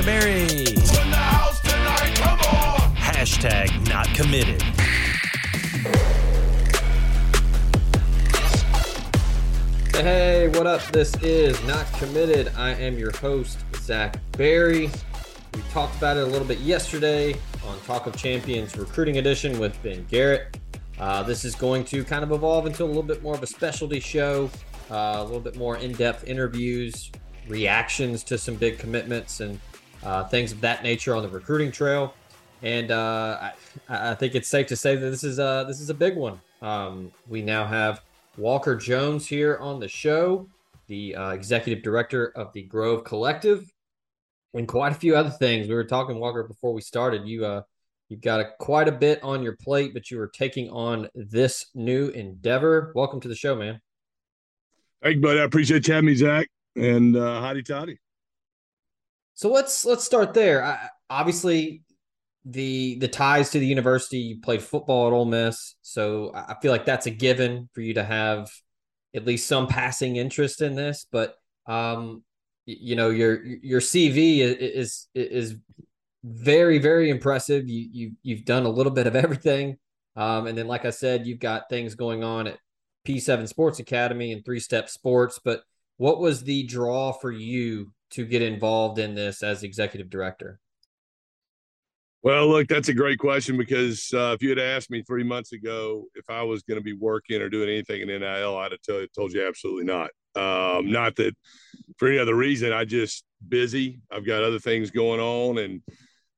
Got Berry. tonight. Hashtag not committed. Hey, what up? This is Not Committed. I am your host, Zach Berry. We talked about it a little bit yesterday on Talk of Champions Recruiting Edition with Ben Garrett. Uh, this is going to kind of evolve into a little bit more of a specialty show, uh, a little bit more in depth interviews, reactions to some big commitments, and uh, things of that nature on the recruiting trail. And uh, I, I think it's safe to say that this is a, this is a big one. Um, we now have Walker Jones here on the show, the uh, executive director of the Grove Collective, and quite a few other things. We were talking Walker before we started. You uh, you've got a, quite a bit on your plate, but you are taking on this new endeavor. Welcome to the show, man. Thank you, buddy. I appreciate you having me, Zach. And uh, hotty toddy. So let's let's start there. I, obviously, the the ties to the university. You played football at Ole Miss, so I feel like that's a given for you to have at least some passing interest in this. But um, you know your your CV i- is is very very impressive. You you you've done a little bit of everything, um, and then like I said, you've got things going on at P7 Sports Academy and Three Step Sports. But what was the draw for you to get involved in this as executive director? Well, look, that's a great question because uh, if you had asked me three months ago if I was going to be working or doing anything in NIL, I'd have told, told you absolutely not. Um, not that for any other reason. I just busy. I've got other things going on, and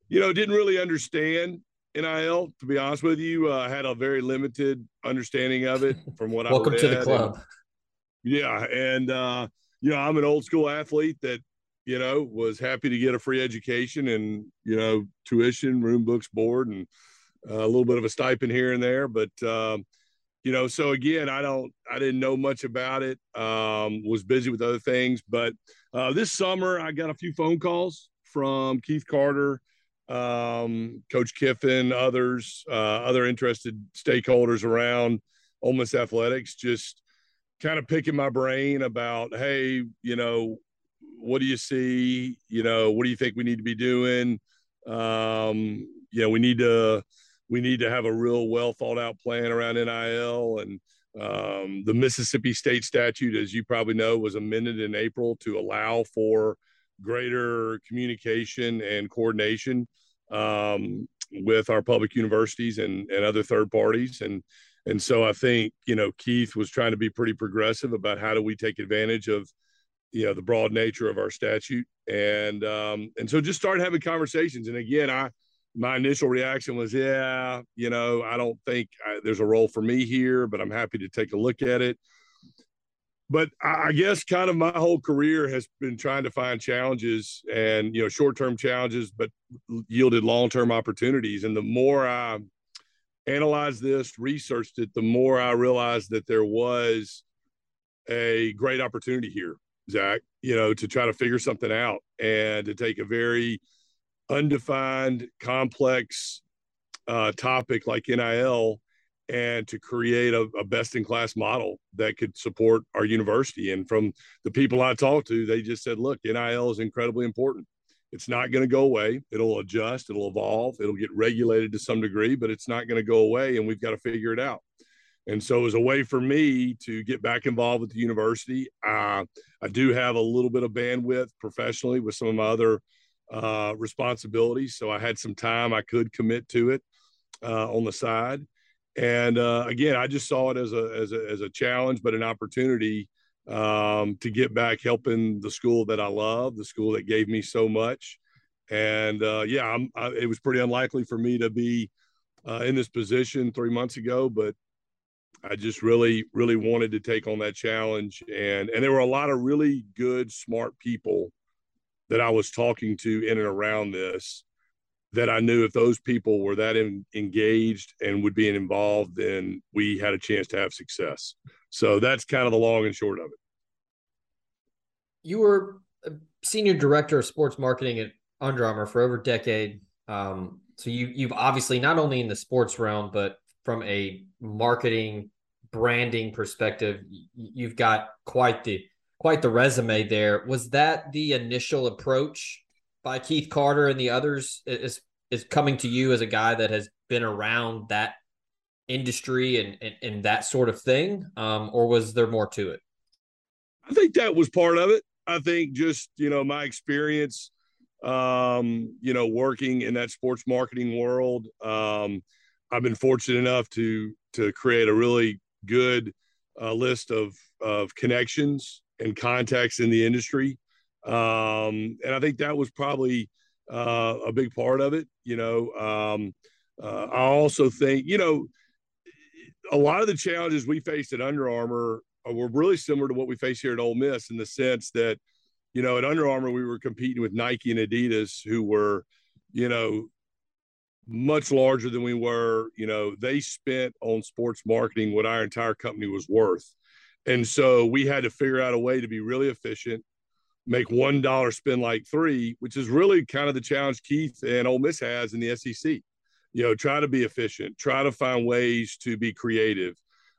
you know, didn't really understand NIL. To be honest with you, uh, I had a very limited understanding of it from what I Welcome to the club. and- yeah, and uh, you know, I'm an old school athlete that you know was happy to get a free education and you know tuition, room, books, board, and uh, a little bit of a stipend here and there. But um, you know, so again, I don't, I didn't know much about it. Um, was busy with other things, but uh, this summer I got a few phone calls from Keith Carter, um, Coach Kiffin, others, uh, other interested stakeholders around Ole Miss athletics, just kind of picking my brain about, hey, you know, what do you see? You know, what do you think we need to be doing? Um, you know, we need to we need to have a real well thought out plan around NIL and um, the Mississippi State statute, as you probably know, was amended in April to allow for greater communication and coordination um, with our public universities and, and other third parties. And and so I think you know Keith was trying to be pretty progressive about how do we take advantage of you know the broad nature of our statute and um, and so just started having conversations. And again, I my initial reaction was, yeah, you know, I don't think I, there's a role for me here, but I'm happy to take a look at it. But I I guess kind of my whole career has been trying to find challenges and you know short-term challenges, but yielded long-term opportunities. And the more I analyzed this, researched it, the more I realized that there was a great opportunity here, Zach, you know, to try to figure something out and to take a very undefined, complex uh, topic like NIL and to create a, a best in class model that could support our university. And from the people I talked to, they just said, look, NIL is incredibly important. It's not going to go away. It'll adjust, it'll evolve, it'll get regulated to some degree, but it's not going to go away. And we've got to figure it out. And so, it was a way for me to get back involved with the university, uh, I do have a little bit of bandwidth professionally with some of my other uh, responsibilities. So, I had some time I could commit to it uh, on the side. And uh, again, I just saw it as a, as a as a challenge, but an opportunity um, to get back helping the school that I love, the school that gave me so much. And uh, yeah, I, it was pretty unlikely for me to be uh, in this position three months ago, but I just really, really wanted to take on that challenge. And and there were a lot of really good, smart people that I was talking to in and around this that I knew if those people were that in, engaged and would be involved, then we had a chance to have success. So that's kind of the long and short of it. You were a senior director of sports marketing at Under Armour for over a decade. Um, so you you've obviously not only in the sports realm, but from a marketing branding perspective, you've got quite the quite the resume there. Was that the initial approach by Keith Carter and the others? Is is coming to you as a guy that has been around that industry and and, and that sort of thing, um, or was there more to it? I think that was part of it. I think just you know my experience, um, you know, working in that sports marketing world. Um, I've been fortunate enough to to create a really good uh, list of of connections and contacts in the industry, um, and I think that was probably uh, a big part of it. You know, um, uh, I also think you know a lot of the challenges we faced at Under Armour were really similar to what we face here at Ole Miss in the sense that, you know, at Under Armour we were competing with Nike and Adidas, who were, you know, much larger than we were. You know, they spent on sports marketing what our entire company was worth. And so we had to figure out a way to be really efficient, make one dollar spend like three, which is really kind of the challenge Keith and Ole Miss has in the SEC you know try to be efficient try to find ways to be creative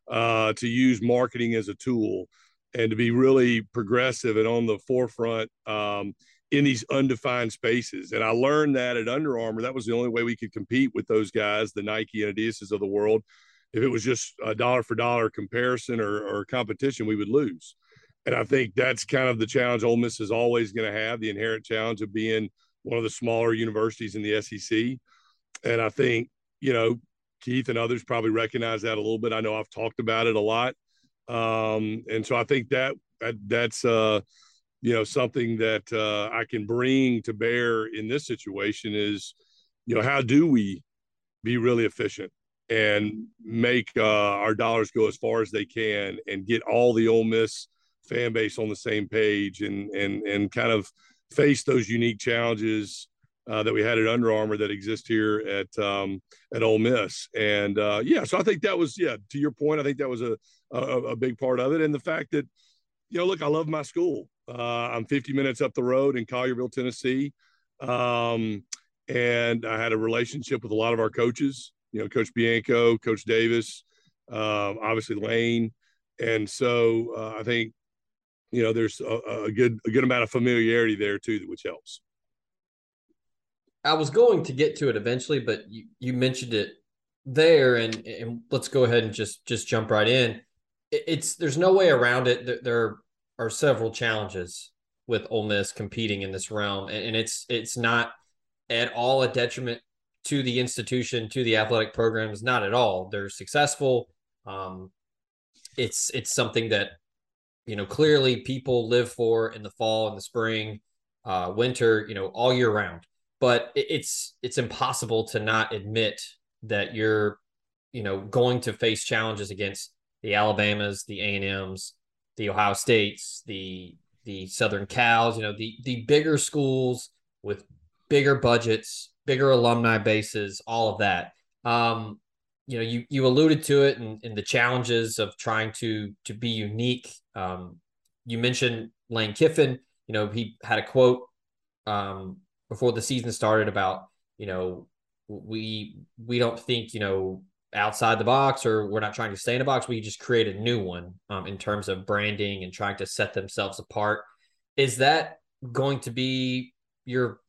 uh, to use marketing as a tool and to be really progressive and on the forefront um, in these undefined spaces and i learned that at under armour that was the only way we could compete with those guys the nike and adidas of the world if it was just a dollar for dollar comparison or, or competition we would lose and i think that's kind of the challenge Ole Miss is always going to have the inherent challenge of being one of the smaller universities in the sec and I think, you know, Keith and others probably recognize that a little bit. I know I've talked about it a lot. Um, and so I think that, that that's, uh, you know, something that uh, I can bring to bear in this situation is, you know, how do we be really efficient and make uh, our dollars go as far as they can and get all the Ole Miss fan base on the same page and and and kind of face those unique challenges uh, that we had at Under Armour that exist here at um, at Ole Miss. And uh, yeah, so I think that was yeah. To your point, I think that was a, a, a big part of it, and the fact that you know, look, I love my school. Uh, I'm 50 minutes up the road in Collierville, Tennessee, um, and I had a relationship with a lot of our coaches. You know, Coach Bianco, Coach Davis, um, obviously Lane, and so uh, I think you know there's a, a good a good amount of familiarity there too, which helps. I was going to get to it eventually, but you, you mentioned it there, and and let's go ahead and just just jump right in. It, it's there's no way around it. There are several challenges with Ole Miss competing in this realm, and, and it's it's not at all a detriment to the institution, to the athletic programs. Not at all. They're successful. Um, it's it's something that you know clearly people live for in the fall and the spring, uh, winter. You know, all year round but it's it's impossible to not admit that you're you know going to face challenges against the Alabamas, the A and M's, the Ohio States, the the Southern Cals, you know the the bigger schools with bigger budgets, bigger alumni bases, all of that. Um, you know, you you alluded to it in, in the challenges of trying to to be unique. Um, you mentioned Lane Kiffin. You know, he had a quote um, before the season started about you know we we don't think you know outside the box or we're not trying to stay in a box. We just create a new one um, in terms of branding and trying to set themselves apart. Is that going to be your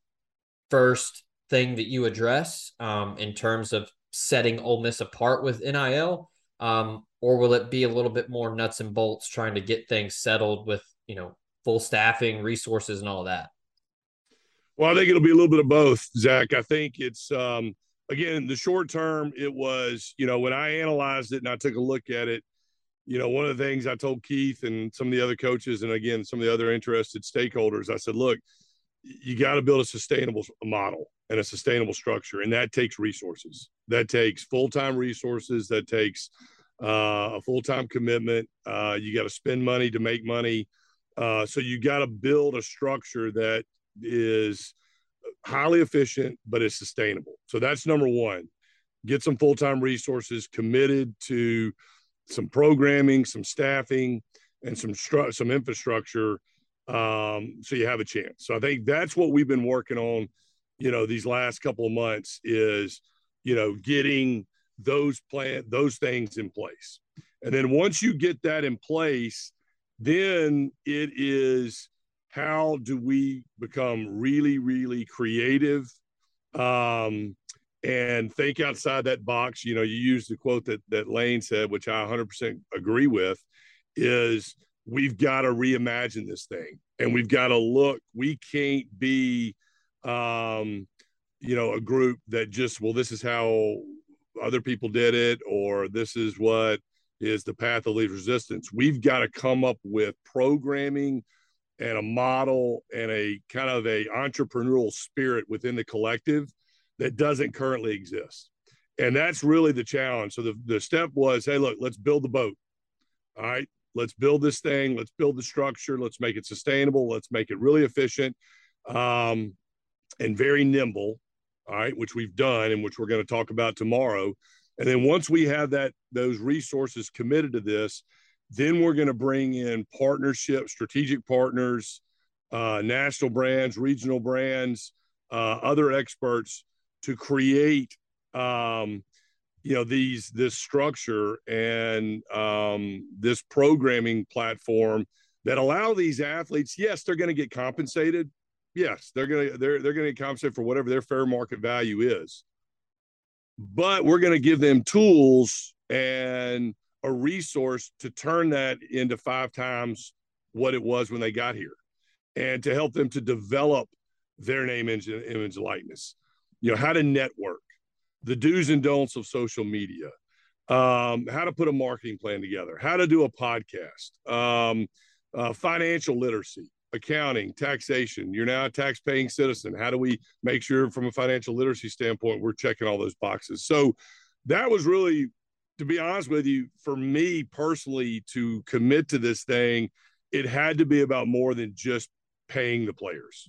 first thing that you address um, in terms of setting Ole Miss apart with NIL? Um, or will it be a little bit more nuts and bolts trying to get things settled with, you know, full staffing, resources, and all that? Well, I think it'll be a little bit of both, Zach. I think it's, um, again, the short term, it was, you know, when I analyzed it and I took a look at it, you know, one of the things I told Keith and some of the other coaches, and again, some of the other interested stakeholders, I said, look, you got to build a sustainable model and a sustainable structure, and that takes resources. That takes full time resources. That takes uh, a full time commitment. Uh, you got to spend money to make money. Uh, so you got to build a structure that is highly efficient, but it's sustainable. So that's number one. Get some full time resources committed to some programming, some staffing, and some stru- some infrastructure, um, so you have a chance. So I think that's what we've been working on, you know, these last couple of months is, you know, getting those plan those things in place, and then once you get that in place, then it is how do we become really really creative um, and think outside that box. You know, you use the quote that that Lane said, which I 100% agree with, is we've got to reimagine this thing, and we've got to look. We can't be, um, you know, a group that just well, this is how other people did it, or this is what is the path of least resistance. We've got to come up with programming and a model and a kind of a entrepreneurial spirit within the collective that doesn't currently exist. And that's really the challenge. So the, the step was, hey, look, let's build the boat. All right. Let's build this thing. Let's build the structure. Let's make it sustainable. Let's make it really efficient um, and very nimble. All right, which we've done and which we're going to talk about tomorrow. And then once we have that those resources committed to this, then we're going to bring in partnerships, strategic partners, uh, national brands, regional brands, uh, other experts to create um, you know these this structure and um, this programming platform that allow these athletes yes they're going to get compensated. Yes they're going to they're, they're going to get compensated for whatever their fair market value is. But we're going to give them tools and a resource to turn that into five times what it was when they got here and to help them to develop their name image, image likeness you know, how to network, the do's and don'ts of social media, um, how to put a marketing plan together, how to do a podcast, um, uh, financial literacy, accounting, taxation. You're now a tax paying citizen. How do we make sure, from a financial literacy standpoint, we're checking all those boxes? So that was really, to be honest with you, for me personally, to commit to this thing, it had to be about more than just paying the players.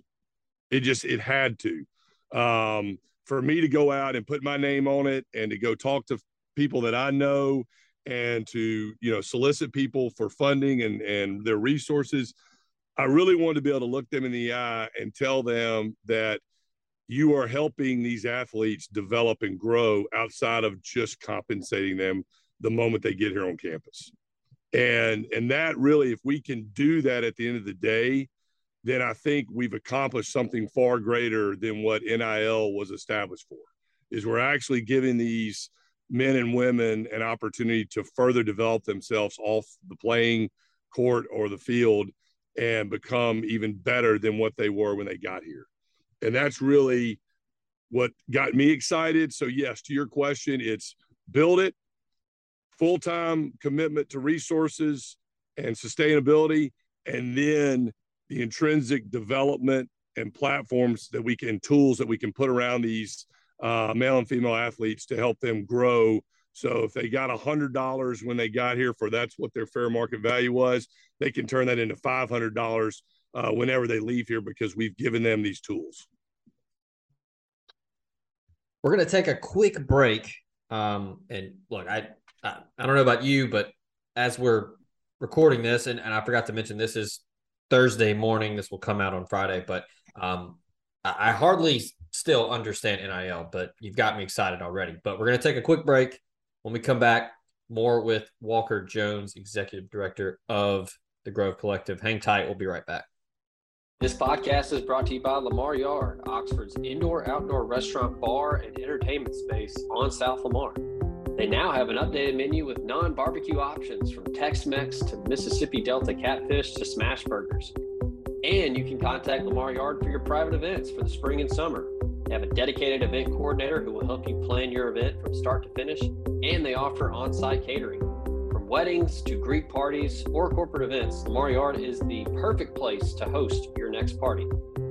It just, it had to um, for me to go out and put my name on it and to go talk to people that I know and to you know solicit people for funding and and their resources i really wanted to be able to look them in the eye and tell them that you are helping these athletes develop and grow outside of just compensating them the moment they get here on campus and and that really if we can do that at the end of the day then I think we've accomplished something far greater than what NIL was established for. Is we're actually giving these men and women an opportunity to further develop themselves off the playing court or the field and become even better than what they were when they got here. And that's really what got me excited. So, yes, to your question, it's build it, full time commitment to resources and sustainability, and then the intrinsic development and platforms that we can tools that we can put around these uh, male and female athletes to help them grow. So if they got a hundred dollars when they got here for that's what their fair market value was, they can turn that into five hundred dollars uh, whenever they leave here because we've given them these tools. We're going to take a quick break. Um, and look, I, I I don't know about you, but as we're recording this, and, and I forgot to mention this is Thursday morning. This will come out on Friday, but um, I, I hardly still understand NIL, but you've got me excited already. But we're gonna take a quick break. When we come back, more with Walker Jones, executive director of the Grove Collective. Hang tight. We'll be right back. This podcast is brought to you by Lamar Yard, Oxford's indoor outdoor restaurant, bar, and entertainment space on South Lamar. They now have an updated menu with non barbecue options from Tex Mex to Mississippi Delta catfish to smash burgers. And you can contact Lamar Yard for your private events for the spring and summer. They have a dedicated event coordinator who will help you plan your event from start to finish, and they offer on site catering. Weddings to Greek parties or corporate events, Lamar Yard is the perfect place to host your next party.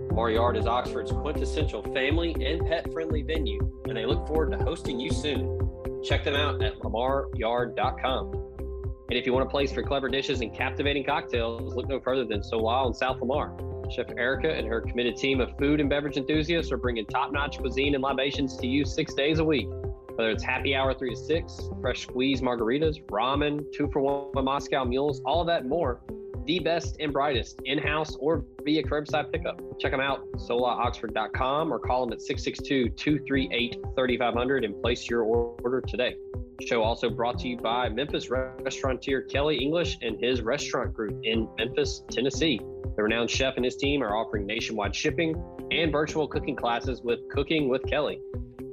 Lamar Yard is Oxford's quintessential family and pet friendly venue, and they look forward to hosting you soon. Check them out at lamaryard.com. And if you want a place for clever dishes and captivating cocktails, look no further than Solal in South Lamar. Chef Erica and her committed team of food and beverage enthusiasts are bringing top notch cuisine and libations to you six days a week. Whether it's happy hour three to six, fresh squeeze margaritas, ramen, two for one Moscow mules, all that more, the best and brightest in house or via curbside pickup. Check them out, solaoxford.com or call them at 662 238 3500 and place your order today. Show also brought to you by Memphis restaurateur Kelly English and his restaurant group in Memphis, Tennessee. The renowned chef and his team are offering nationwide shipping and virtual cooking classes with Cooking with Kelly.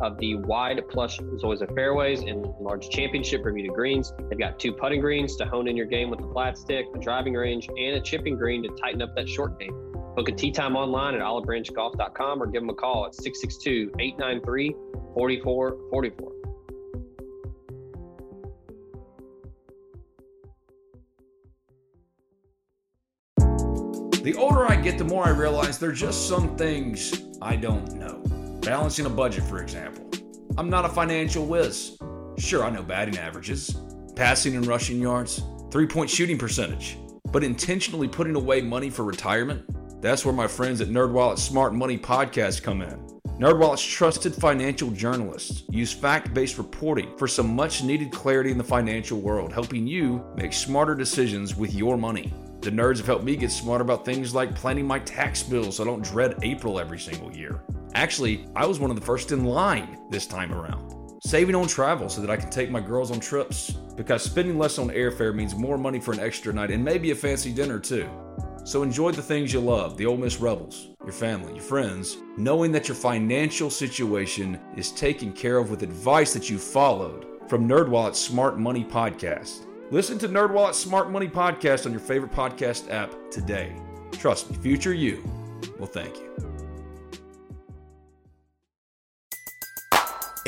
of the wide plush Zoysia fairways and large championship Bermuda greens. They've got two putting greens to hone in your game with the flat stick, a driving range, and a chipping green to tighten up that short game. Book a tee time online at olivebranchgolf.com or give them a call at 662 893 4444. The older I get, the more I realize there are just some things I don't know. Balancing a budget, for example. I'm not a financial whiz. Sure, I know batting averages, passing and rushing yards, three point shooting percentage, but intentionally putting away money for retirement? That's where my friends at NerdWallet's Smart Money Podcast come in. NerdWallet's trusted financial journalists use fact-based reporting for some much-needed clarity in the financial world, helping you make smarter decisions with your money. The nerds have helped me get smarter about things like planning my tax bill so I don't dread April every single year. Actually, I was one of the first in line this time around. Saving on travel so that I can take my girls on trips, because spending less on airfare means more money for an extra night and maybe a fancy dinner too. So enjoy the things you love, the Ole Miss Rebels, your family, your friends, knowing that your financial situation is taken care of with advice that you followed from NerdWallet's Smart Money Podcast. Listen to NerdWallet's Smart Money Podcast on your favorite podcast app today. Trust me, future you will thank you.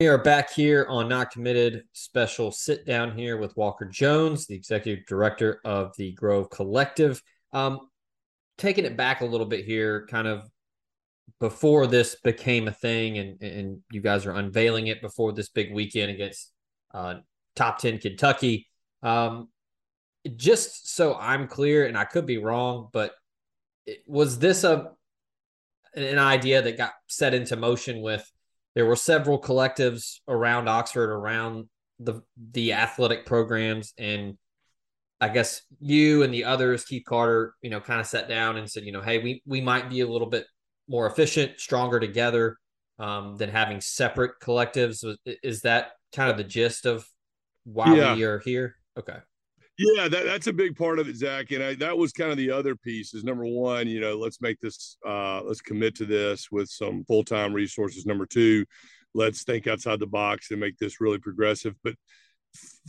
We are back here on Not Committed special sit down here with Walker Jones, the executive director of the Grove Collective. Um, taking it back a little bit here, kind of before this became a thing, and and you guys are unveiling it before this big weekend against uh, top ten Kentucky. Um, just so I'm clear, and I could be wrong, but was this a an idea that got set into motion with? There were several collectives around Oxford, around the the athletic programs, and I guess you and the others, Keith Carter, you know, kind of sat down and said, you know, hey, we we might be a little bit more efficient, stronger together um, than having separate collectives. Is that kind of the gist of why Yeah. we are here? Okay. Yeah, that, that's a big part of it, Zach. And I, that was kind of the other piece is number one, you know, let's make this, uh, let's commit to this with some full time resources. Number two, let's think outside the box and make this really progressive. But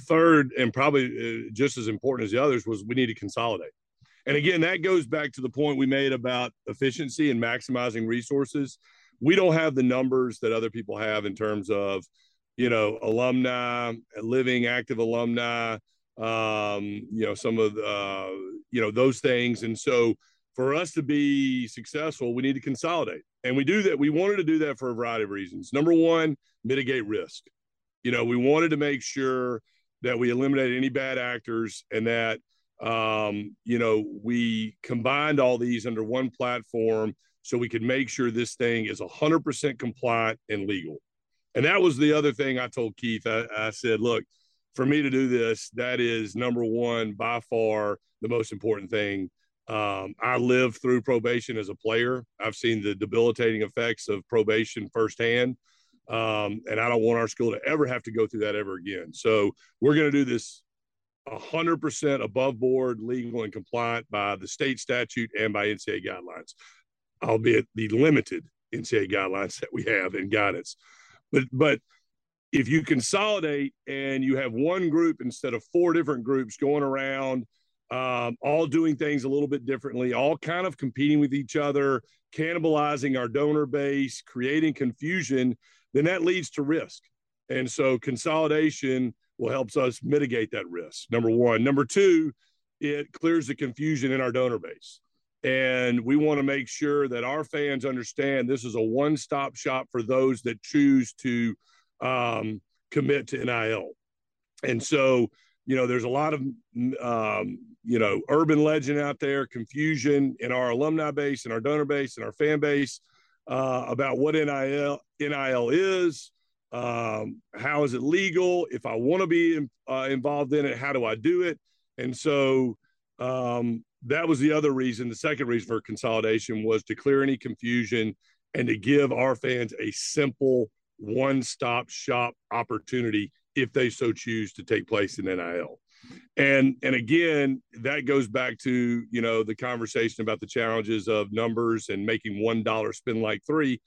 third, and probably uh, just as important as the others, was we need to consolidate. And again, that goes back to the point we made about efficiency and maximizing resources. We don't have the numbers that other people have in terms of, you know, alumni, living active alumni, um, you know, some of the, uh, you know, those things. And so for us to be successful, we need to consolidate. And we do that. We wanted to do that for a variety of reasons. Number one, mitigate risk. You know, we wanted to make sure that we eliminated any bad actors and that, um, you know, we combined all these under one platform so we could make sure this thing is 100% compliant and legal. And that was the other thing I told Keith. I, I said, look, for me to do this, that is number one by far the most important thing. Um, I lived through probation as a player. I've seen the debilitating effects of probation firsthand. Um, and I don't want our school to ever have to go through that ever again. So we're going to do this 100% above board, legal, and compliant by the state statute and by NCAA guidelines, albeit the limited NCAA guidelines that we have and guidance. But, but if you consolidate and you have one group instead of four different groups going around, um, all doing things a little bit differently, all kind of competing with each other, cannibalizing our donor base, creating confusion, then that leads to risk. And so consolidation will help us mitigate that risk. Number one. Number two, it clears the confusion in our donor base. And we want to make sure that our fans understand this is a one stop shop for those that choose to um, commit to NIL. And so, you know, there's a lot of, um, you know, urban legend out there, confusion in our alumni base and our donor base and our fan base uh, about what NIL, NIL is. Um, how is it legal? If I want to be in, uh, involved in it, how do I do it? And so um, that was the other reason. The second reason for consolidation was to clear any confusion and to give our fans a simple one stop shop opportunity if they so choose to take place in NIL. And and again, that goes back to you know the conversation about the challenges of numbers and making one dollar spend like three.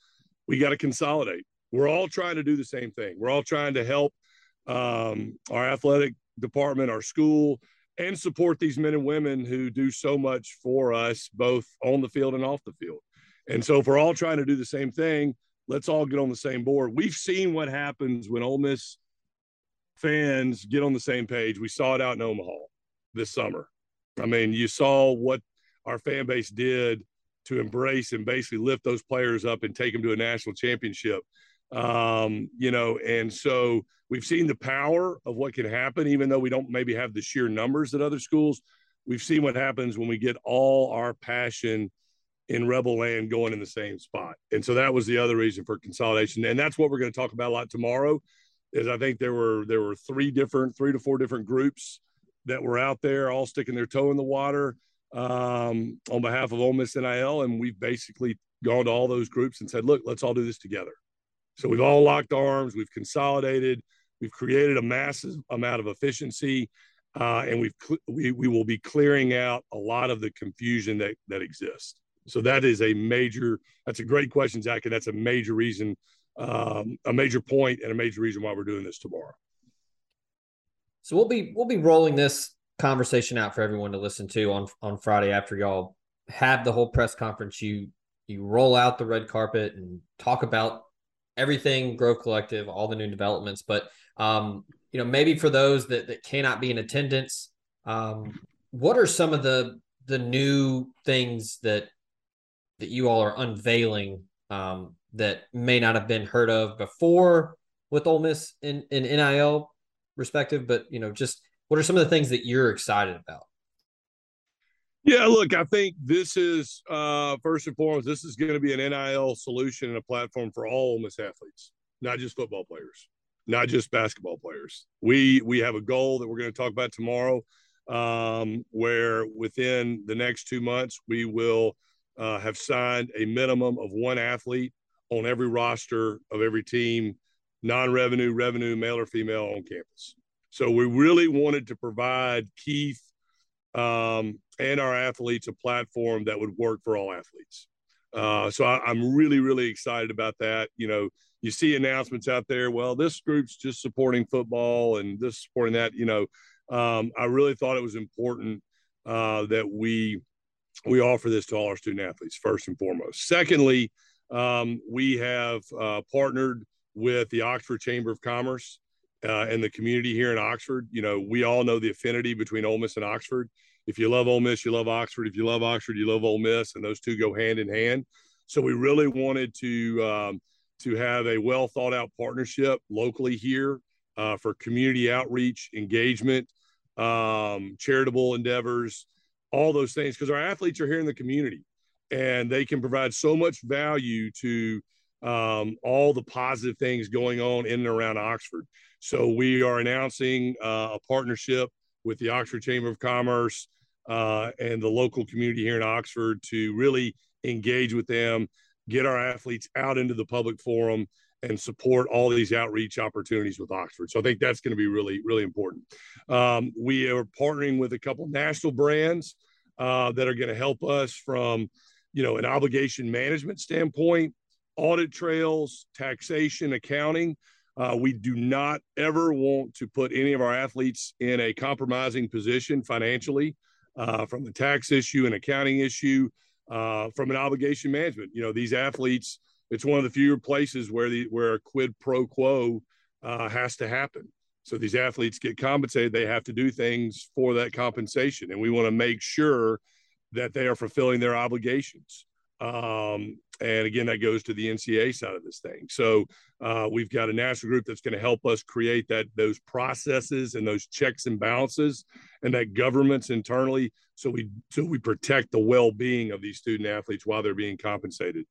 We got to consolidate. We're all trying to do the same thing. We're all trying to help um, our athletic department, our school, and support these men and women who do so much for us, both on the field and off the field. And so, if we're all trying to do the same thing, let's all get on the same board. We've seen what happens when Ole Miss fans get on the same page. We saw it out in Omaha this summer. I mean, you saw what our fan base did to embrace and basically lift those players up and take them to a national championship. Um, you know, and so we've seen the power of what can happen, even though we don't maybe have the sheer numbers that other schools. We've seen what happens when we get all our passion in Rebel Land going in the same spot. And so that was the other reason for consolidation. And that's what we're going to talk about a lot tomorrow. Is I think there were there were three different, three to four different groups that were out there, all sticking their toe in the water um, on behalf of Ole Miss NIL, and we've basically gone to all those groups and said, "Look, let's all do this together." So we've all locked arms, we've consolidated, we've created a massive amount of efficiency, uh, and we've we, we will be clearing out a lot of the confusion that that exists. So that is a major. That's a great question, Zach, and that's a major reason, um, a major point, and a major reason why we're doing this tomorrow. So we'll be we'll be rolling this conversation out for everyone to listen to on on Friday after y'all have the whole press conference. You you roll out the red carpet and talk about everything Grove Collective, all the new developments. But um, you know, maybe for those that that cannot be in attendance, um, what are some of the the new things that that you all are unveiling um, that may not have been heard of before with Ole Miss in, in NIL respective, but you know, just what are some of the things that you're excited about? Yeah, look, I think this is uh, first and foremost, this is going to be an NIL solution and a platform for all Ole Miss athletes, not just football players, not just basketball players. We we have a goal that we're going to talk about tomorrow, um, where within the next two months we will uh, have signed a minimum of one athlete on every roster of every team, non-revenue, revenue, male or female on campus. So we really wanted to provide Keith um, and our athletes a platform that would work for all athletes. Uh, so I, I'm really, really excited about that. You know, you see announcements out there. Well, this group's just supporting football and this supporting that. You know, um, I really thought it was important uh, that we we offer this to all our student athletes first and foremost. Secondly, um, we have uh, partnered with the Oxford Chamber of Commerce uh, and the community here in Oxford. You know, we all know the affinity between Ole Miss and Oxford. If you love Ole Miss, you love Oxford. If you love Oxford, you love Ole Miss, and those two go hand in hand. So we really wanted to um, to have a well thought out partnership locally here uh, for community outreach, engagement, um, charitable endeavors, all those things, because our athletes are here in the community and they can provide so much value to um, all the positive things going on in and around Oxford. So we are announcing uh, a partnership with the Oxford Chamber of Commerce uh, and the local community here in Oxford to really engage with them, get our athletes out into the public forum, and support all these outreach opportunities with Oxford. So I think that's going to be really, really important. Um, we are partnering with a couple national brands uh, that are going to help us from, you know, an obligation management standpoint, audit trails, taxation, accounting. Uh, we do not ever want to put any of our athletes in a compromising position financially uh, from the tax issue and accounting issue, uh, from an obligation management. You know, these athletes it's one of the fewer places where the where a quid pro quo uh, has to happen. So these athletes get compensated; they have to do things for that compensation, and we want to make sure that they are fulfilling their obligations. Um, and again, that goes to the NCAA side of this thing. So uh, we've got a national group that's going to help us create that those processes and those checks and balances, and that governments internally, so we so we protect the well-being of these student athletes while they're being compensated.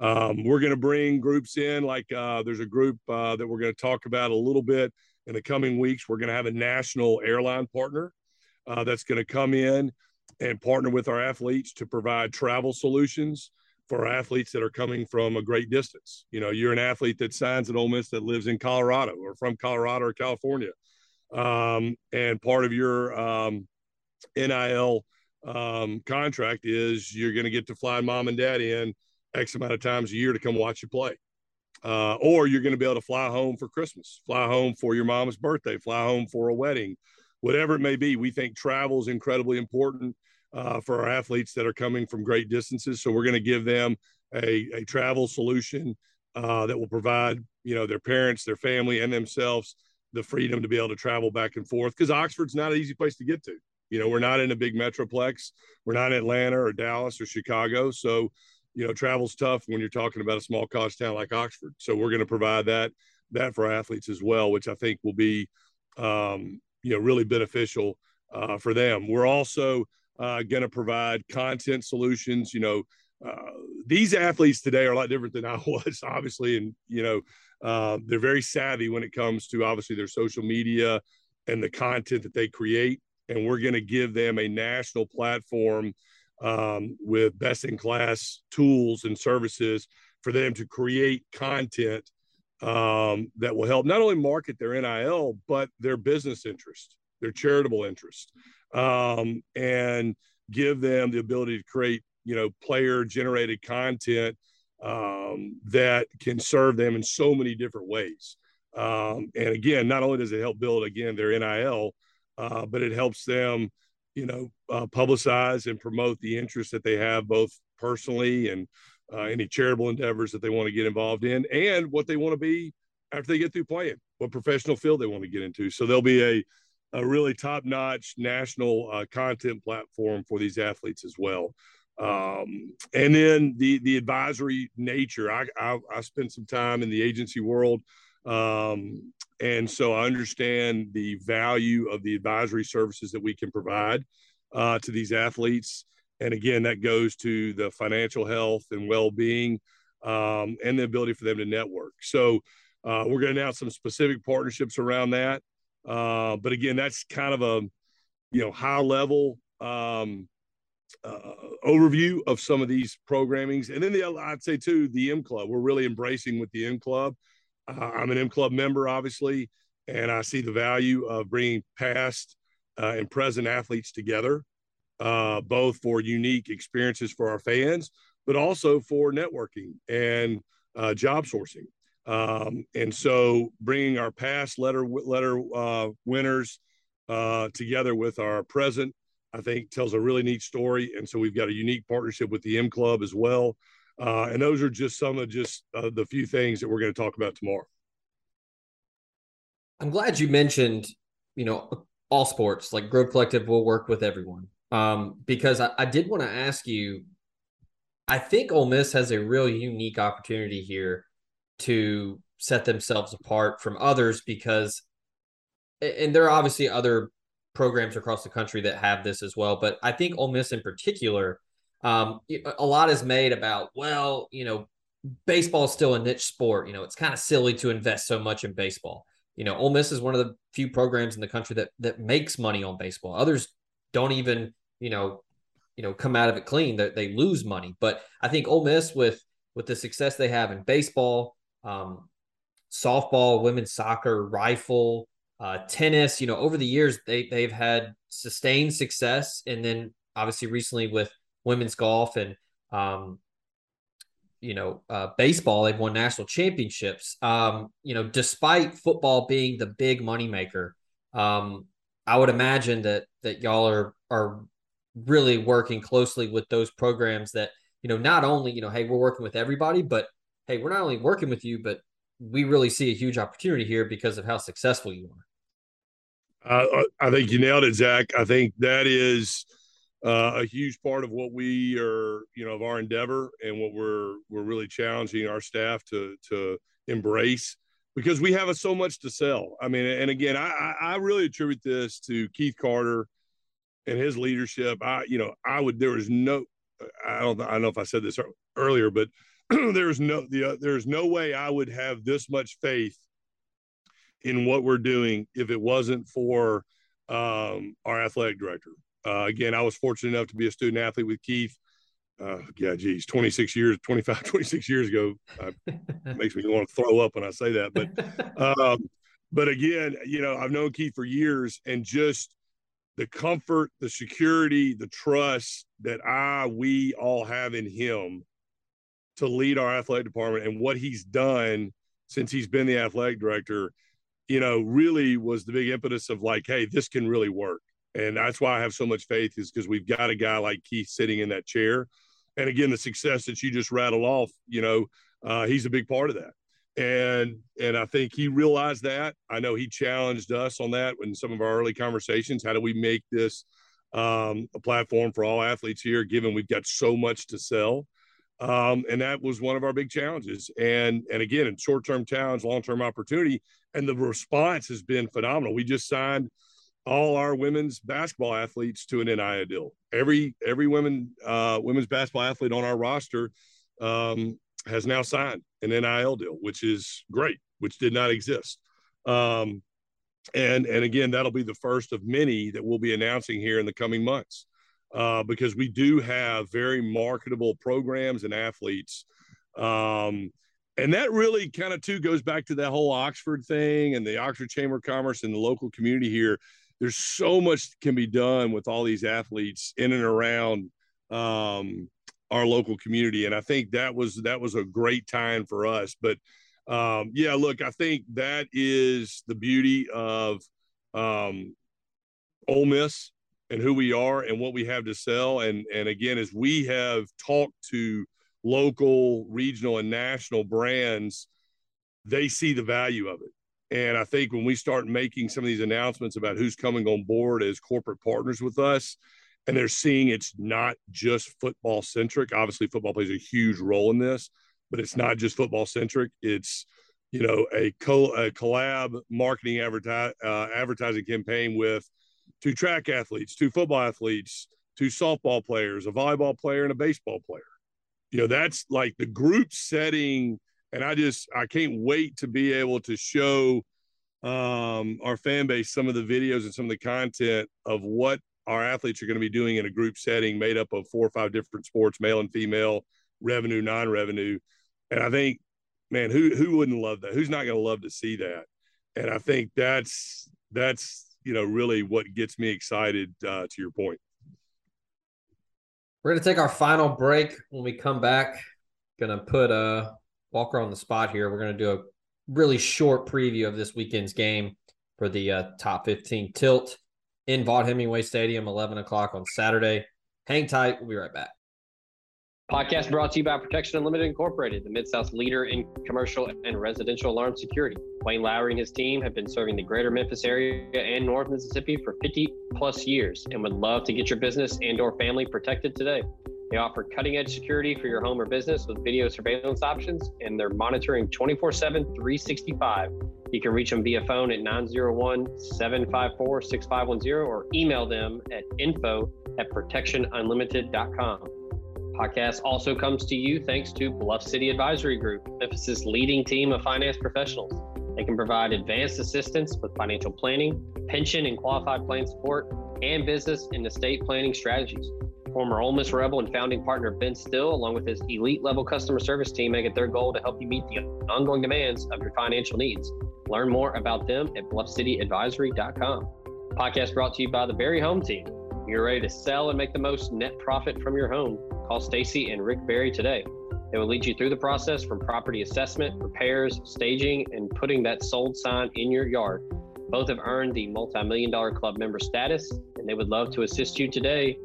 Um, we're going to bring groups in, like uh, there's a group uh, that we're going to talk about a little bit in the coming weeks. We're going to have a national airline partner uh, that's going to come in and partner with our athletes to provide travel solutions for athletes that are coming from a great distance. You know, you're an athlete that signs at Ole Miss that lives in Colorado or from Colorado or California. Um, and part of your um, NIL um, contract is you're going to get to fly mom and dad in X amount of times a year to come watch you play. Uh, or you're going to be able to fly home for Christmas, fly home for your mom's birthday, fly home for a wedding, whatever it may be. We think travel is incredibly important uh, for our athletes that are coming from great distances. So we're going to give them a, a travel solution uh, that will provide, you know, their parents, their family, and themselves the freedom to be able to travel back and forth because Oxford's not an easy place to get to. You know, we're not in a big metroplex. We're not in Atlanta or Dallas or Chicago. So you know, travel's tough when you're talking about a small college town like Oxford. So we're going to provide that that for athletes as well, which I think will be, um, you know, really beneficial uh, for them. We're also uh, going to provide content solutions. You know, uh, these athletes today are a lot different than I was, obviously, and you know, uh, they're very savvy when it comes to obviously their social media and the content that they create. And we're going to give them a national platform um, with best in class tools and services for them to create content um, that will help not only market their NIL, but their business interest, their charitable interest, um, and give them the ability to create, you know, player generated content um, that can serve them in so many different ways. Um, and again, not only does it help build again their NIL, uh, but it helps them you know, uh, publicize and promote the interest that they have both personally and uh, any charitable endeavors that they want to get involved in and what they want to be after they get through playing, what professional field they want to get into. So there'll be a, a really top notch national uh, content platform for these athletes as well. Um, and then the, the advisory nature, I, I, I spent some time in the agency world um, and so I understand the value of the advisory services that we can provide uh, to these athletes. And again, that goes to the financial health and well being um, and the ability for them to network. So uh, we're going to announce some specific partnerships around that. Uh, but again, that's kind of a you know high level um, uh, overview of some of these programmings. And then the I'd say too the M Club. We're really embracing with the M Club. Uh, I'm an M Club member, obviously, and I see the value of bringing past uh, and present athletes together, uh, both for unique experiences for our fans, but also for networking and uh, job sourcing. Um, and so, bringing our past letter letter uh, winners uh, together with our present, I think, tells a really neat story. And so, we've got a unique partnership with the M Club as well. Uh, and those are just some of just the few things that we're going to talk about tomorrow. I'm glad you mentioned, you know, all sports. Like Grove Collective will work with everyone. Um, because I, I did want to ask you, I think Ole Miss has a real unique opportunity here to set themselves apart from others because, and there are obviously other programs across the country that have this as well, but I think Ole Miss in particular, um, a lot is made about, well, you know, baseball is still a niche sport. You know, it's kind of silly to invest so much in baseball you know, Ole Miss is one of the few programs in the country that that makes money on baseball. Others don't even, you know, you know, come out of it clean. That they, lose money. But I think Ole Miss with with the success they have in baseball, um, softball, women's soccer, rifle, uh, tennis, you know, over the years they they've had sustained success, and then obviously recently with women's golf and um, you know, uh, baseball, they've won national championships. Um, you know, despite football being the big moneymaker, um, I would imagine that that y'all are are really working closely with those programs that you know not only you know hey we're working with everybody but hey we're not only working with you but we really see a huge opportunity here because of how successful you are uh, i think you nailed it zach i think that is uh, a huge part of what we are, you know, of our endeavor and what we're we're really challenging our staff to to embrace because we have so much to sell. I mean, and again, I I really attribute this to Keith Carter and his leadership. I you know I would there was no I don't I don't know if I said this earlier, but there's no the uh, there's no way I would have this much faith in what we're doing if it wasn't for um, our athletic director uh, again, I was fortunate enough to be a student athlete with Keith. Uh, yeah, geez, 26 years, 25, 26 years ago, uh, makes me want to throw up when I say that. But, um, but again, you know, I've known Keith for years and just the comfort, the security, the trust that I, we all have in him to lead our athletic department and what he's done since he's been the athletic director, you know, really was the big impetus of like, hey, this can really work. And that's why I have so much faith is because we've got a guy like Keith sitting in that chair. And again, the success that you just rattled off, you know, uh, he's a big part of that. And and I think he realized that. I know he challenged us on that in some of our early conversations. How do we make this um, a platform for all athletes here, given we've got so much to sell? Um, and that was one of our big challenges. And and again, in short term challenge, long term opportunity, and the response has been phenomenal. We just signed all our women's basketball athletes to an NIL deal. Every every women uh, women's basketball athlete on our roster um, has now signed an NIL deal, which is great, which did not exist. Um, and and again, that'll be the first of many that we'll be announcing here in the coming months, uh, because we do have very marketable programs and athletes. Um, and that really kind of too goes back to that whole Oxford thing and the Oxford Chamber of Commerce and the local community here there's so much can be done with all these athletes in and around um, our local community, and I think that was that was a great time for us. But um, yeah, look, I think that is the beauty of um, Ole Miss and who we are and what we have to sell. And and again, as we have talked to local, regional, and national brands, they see the value of it. And I think when we start making some of these announcements about who's coming on board as corporate partners with us, and they're seeing it's not just football centric. Obviously, football plays a huge role in this, but it's not just football centric. It's you know a, co- a collab marketing advertise, uh, advertising campaign with two track athletes, two football athletes, two softball players, a volleyball player, and a baseball player. You know that's like the group setting and I just I can't wait to be able to show um, our fan base some of the videos and some of the content of what our athletes are going to be doing in a group setting made up of four or five different sports, male and female, revenue, non-revenue, and I think, man, who who wouldn't love that? Who's not going to love to see that? and I think that's that's you know really what gets me excited. Uh, to your point, we're gonna take our final break. When we come back, gonna put uh Walker on the spot here. We're gonna do a really short preview of this weekend's game for the uh, top 15 tilt in Vaught Hemingway Stadium, 11 o'clock on Saturday. Hang tight. We'll be right back. Podcast brought to you by Protection Unlimited Incorporated, the Mid South leader in commercial and residential alarm security. Wayne Lowry and his team have been serving the greater Memphis area and North Mississippi for 50 plus years and would love to get your business and or family protected today. They offer cutting edge security for your home or business with video surveillance options, and they're monitoring 24 7, 365. You can reach them via phone at 901 754 6510 or email them at info at protectionunlimited.com. Podcast also comes to you thanks to Bluff City Advisory Group, Memphis's leading team of finance professionals. They can provide advanced assistance with financial planning, pension and qualified plan support, and business and estate planning strategies. Former Ole Miss Rebel and founding partner Ben Still, along with his elite level customer service team, make it their goal to help you meet the ongoing demands of your financial needs. Learn more about them at bluffcityadvisory.com. Podcast brought to you by the Barry Home Team. You're ready to sell and make the most net profit from your home. Call Stacy and Rick Barry today. They will lead you through the process from property assessment, repairs, staging, and putting that sold sign in your yard. Both have earned the multi million dollar club member status, and they would love to assist you today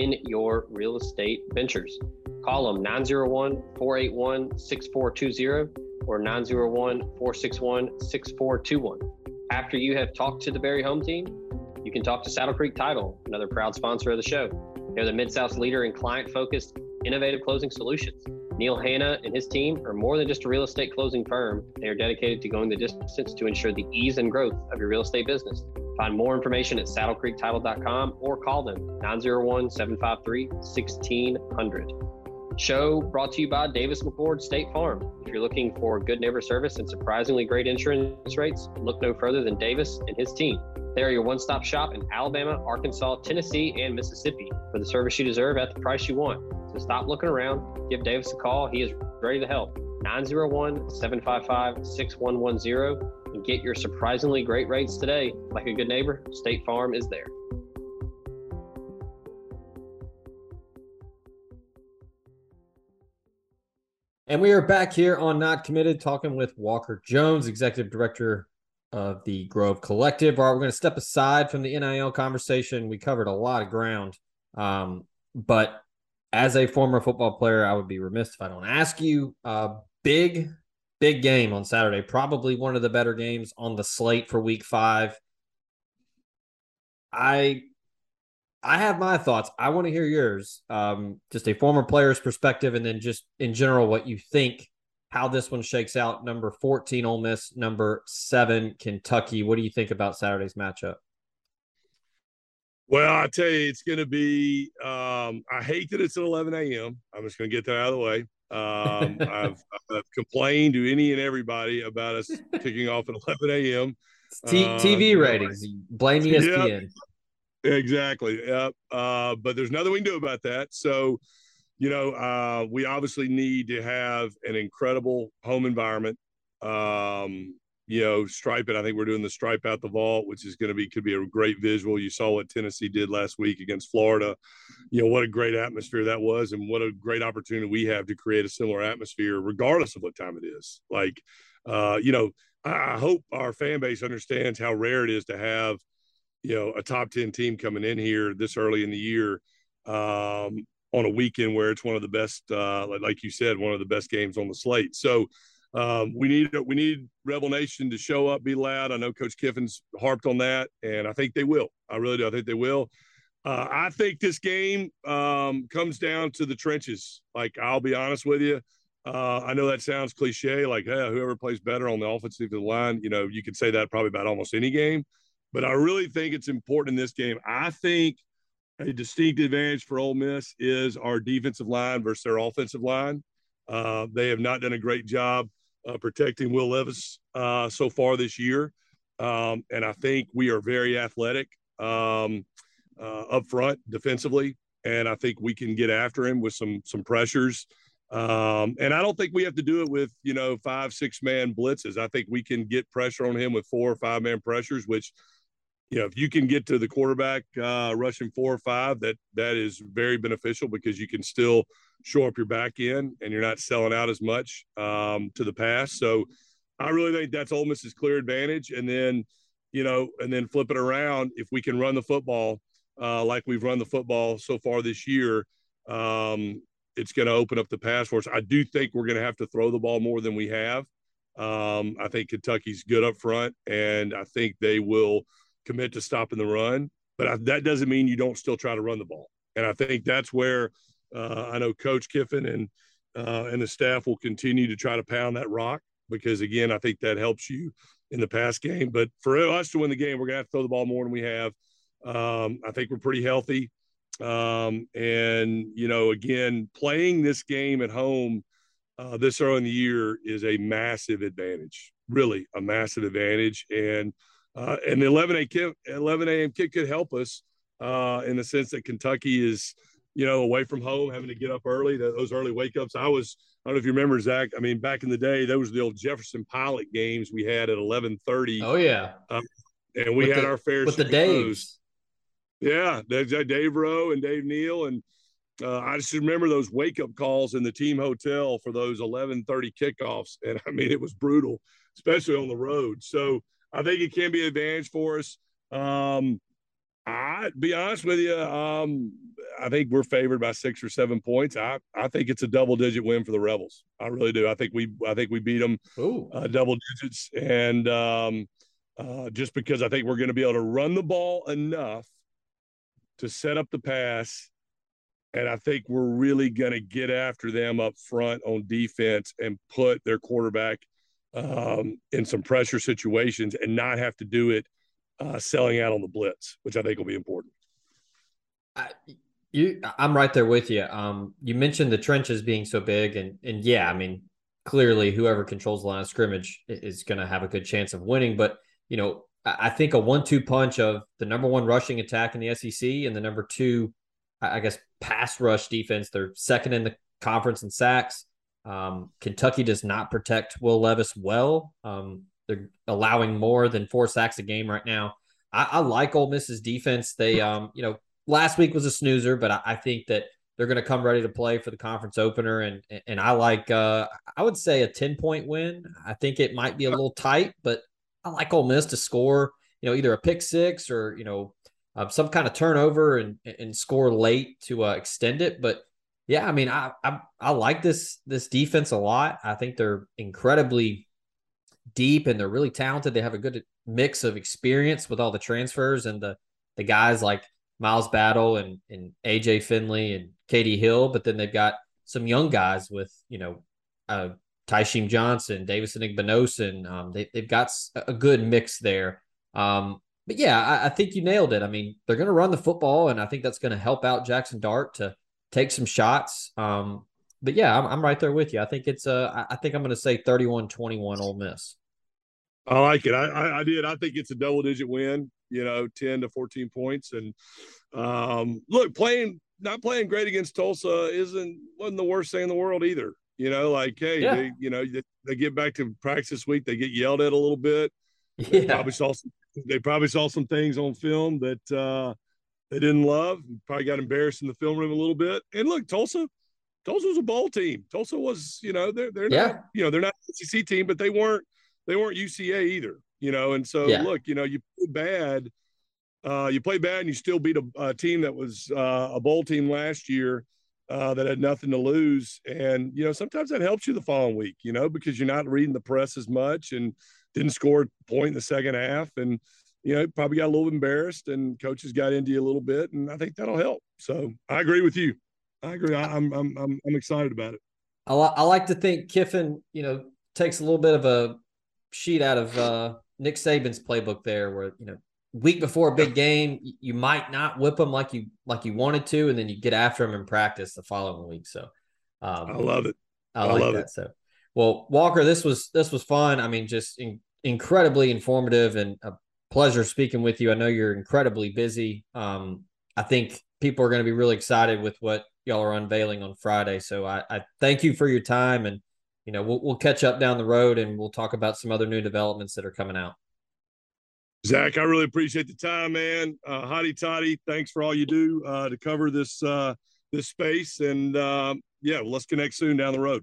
in your real estate ventures. Call them 901 481 6420 or 901 461 6421. After you have talked to the Barry Home Team, you can talk to Saddle Creek Title, another proud sponsor of the show. They're the Mid South's leader in client focused, innovative closing solutions. Neil Hanna and his team are more than just a real estate closing firm. They are dedicated to going the distance to ensure the ease and growth of your real estate business. Find more information at saddlecreektitle.com or call them 901 753 1600. Show brought to you by Davis McCord State Farm. If you're looking for good neighbor service and surprisingly great insurance rates, look no further than Davis and his team. They are your one stop shop in Alabama, Arkansas, Tennessee, and Mississippi for the service you deserve at the price you want. So stop looking around. Give Davis a call. He is ready to help. 901 755 6110 and get your surprisingly great rates today. Like a good neighbor, State Farm is there. And we are back here on Not Committed talking with Walker Jones, Executive Director of the Grove Collective. All right, we're going to step aside from the NIL conversation. We covered a lot of ground. Um, but as a former football player, I would be remiss if I don't ask you uh, big, big game on Saturday. Probably one of the better games on the slate for week five. I I have my thoughts. I want to hear yours. Um, just a former player's perspective, and then just in general, what you think how this one shakes out. Number 14, Ole Miss. Number seven, Kentucky. What do you think about Saturday's matchup? Well, I tell you, it's going to be. Um, I hate that it's at 11 a.m. I'm just going to get that out of the way. Um, I've, I've, complained to any and everybody about us kicking off at 11 a.m. T- TV uh, ratings. Blame ESPN. Yep. Exactly. Yep. Uh, but there's nothing we can do about that. So, you know, uh, we obviously need to have an incredible home environment. Um, you know, stripe it. I think we're doing the stripe out the Vaught, which is going to be could be a great visual. You saw what Tennessee did last week against Florida. You know what a great atmosphere that was, and what a great opportunity we have to create a similar atmosphere, regardless of what time it is. Like, uh, you know, I hope our fan base understands how rare it is to have you know a top 10 team coming in here this early in the year um, on a weekend where it's one of the best uh, like you said one of the best games on the slate. So um, we need we need rebel nation to show up be loud. I know coach kiffin's harped on that and i think they will. I really do. I think they will. Uh, i think this game um, comes down to the trenches. Like i'll be honest with you. Uh, I know that sounds cliche, like hey, whoever plays better on the offensive line, you know, you could say that probably about almost any game. But I really think it's important in this game. I think a distinct advantage for Ole Miss is our defensive line versus their offensive line. Uh, they have not done a great job uh, protecting Will Levis uh, so far this year. Um, and I think we are very athletic um, uh, up front defensively. And I think we can get after him with some some pressures. Um, and I don't think we have to do it with, you know, five, six man blitzes. I think we can get pressure on him with four or five man pressures, which, you know, if you can get to the quarterback uh, rushing four or five, that that is very beneficial because you can still shore up your back end and you're not selling out as much um, to the pass. So I really think that's Ole Miss's clear advantage. And then, you know, and then flip it around. If we can run the football uh, like we've run the football so far this year, um, it's going to open up the pass for us. I do think we're going to have to throw the ball more than we have. Um, I think Kentucky's good up front, and I think they will commit to stopping the run. But I, that doesn't mean you don't still try to run the ball. And I think that's where uh, I know Coach Kiffin and uh, and the staff will continue to try to pound that rock because again, I think that helps you in the pass game. But for us to win the game, we're gonna have to throw the ball more than we have. Um, I think we're pretty healthy. Um, and, you know, again, playing this game at home uh, this early in the year is a massive advantage, really a massive advantage. And, uh, and the 11 a.m. Kick, 11 a.m. kick could help us uh, in the sense that Kentucky is, you know, away from home, having to get up early. Those early wake ups. I was, I don't know if you remember Zach. I mean, back in the day, those were the old Jefferson Pilot games we had at 11:30. Oh yeah, um, and we with had the, our fair with the Daves. Yeah, there's Dave Rowe and Dave Neal, and uh, I just remember those wake up calls in the team hotel for those 11:30 kickoffs, and I mean it was brutal, especially on the road. So I think it can be an advantage for us. Um, I be honest with you, um, I think we're favored by six or seven points. I I think it's a double digit win for the Rebels. I really do. I think we I think we beat them uh, double digits, and um, uh, just because I think we're going to be able to run the ball enough to set up the pass. And I think we're really going to get after them up front on defense and put their quarterback um, in some pressure situations and not have to do it uh, selling out on the blitz, which I think will be important. I, you, I'm right there with you. Um, you mentioned the trenches being so big, and and yeah, I mean, clearly, whoever controls the line of scrimmage is going to have a good chance of winning. But you know, I think a one-two punch of the number one rushing attack in the SEC and the number two, I guess, pass rush defense. They're second in the conference in sacks. Um, Kentucky does not protect Will Levis well. Um, they're allowing more than four sacks a game right now. I, I like Ole Miss's defense. They, um, you know, last week was a snoozer, but I, I think that they're going to come ready to play for the conference opener, and and I like, uh, I would say a ten point win. I think it might be a little tight, but I like Ole Miss to score, you know, either a pick six or you know uh, some kind of turnover and and score late to uh, extend it. But yeah, I mean, I, I I like this this defense a lot. I think they're incredibly deep and they're really talented. They have a good mix of experience with all the transfers and the the guys like Miles Battle and and AJ Finley and KD Hill. But then they've got some young guys with you know uh, Johnson, Davison Igbinosun. Um, they, they've got a good mix there. Um, but yeah, I, I, think you nailed it. I mean, they're going to run the football, and I think that's going to help out Jackson Dart to take some shots. Um, but yeah, I'm, I'm right there with you. I think it's uh, I think I'm going to say 31-21 Ole Miss. I like it. I, I, I did. I think it's a double digit win. You know, ten to fourteen points, and um, look, playing not playing great against Tulsa isn't wasn't the worst thing in the world either. You know, like hey, yeah. they, you know, they, they, get back to practice this week, they get yelled at a little bit. Yeah. They probably saw some, they probably saw some things on film that uh, they didn't love. Probably got embarrassed in the film room a little bit. And look, Tulsa, Tulsa was a bowl team. Tulsa was, you know, they're they're yeah. not, you know, they're not SEC team, but they weren't they weren't UCA either. You know, and so yeah. look, you know, you play bad, uh, you play bad, and you still beat a, a team that was uh, a bowl team last year uh, that had nothing to lose. And, you know, sometimes that helps you the following week, you know, because you're not reading the press as much and didn't score a point in the second half. And, you know, probably got a little embarrassed and coaches got into you a little bit. And I think that'll help. So I agree with you. I agree. I, am I'm, I'm, I'm excited about it. I, I like to think Kiffin, you know, takes a little bit of a sheet out of uh, Nick Saban's playbook there where, you know, week before a big game, you might not whip them like you like you wanted to, and then you get after them in practice the following week. So um, I love it. I, I like love that. It. So well, Walker, this was this was fun. I mean, just in, incredibly informative and a pleasure speaking with you. I know you're incredibly busy. Um, I think people are going to be really excited with what y'all are unveiling on Friday. So I, I thank you for your time, and you know we'll we'll catch up down the road, and we'll talk about some other new developments that are coming out. Zach, I really appreciate the time, man. Uh, Hotty Toddy, thanks for all you do uh, to cover this uh, this space, and uh, yeah, well, let's connect soon down the road.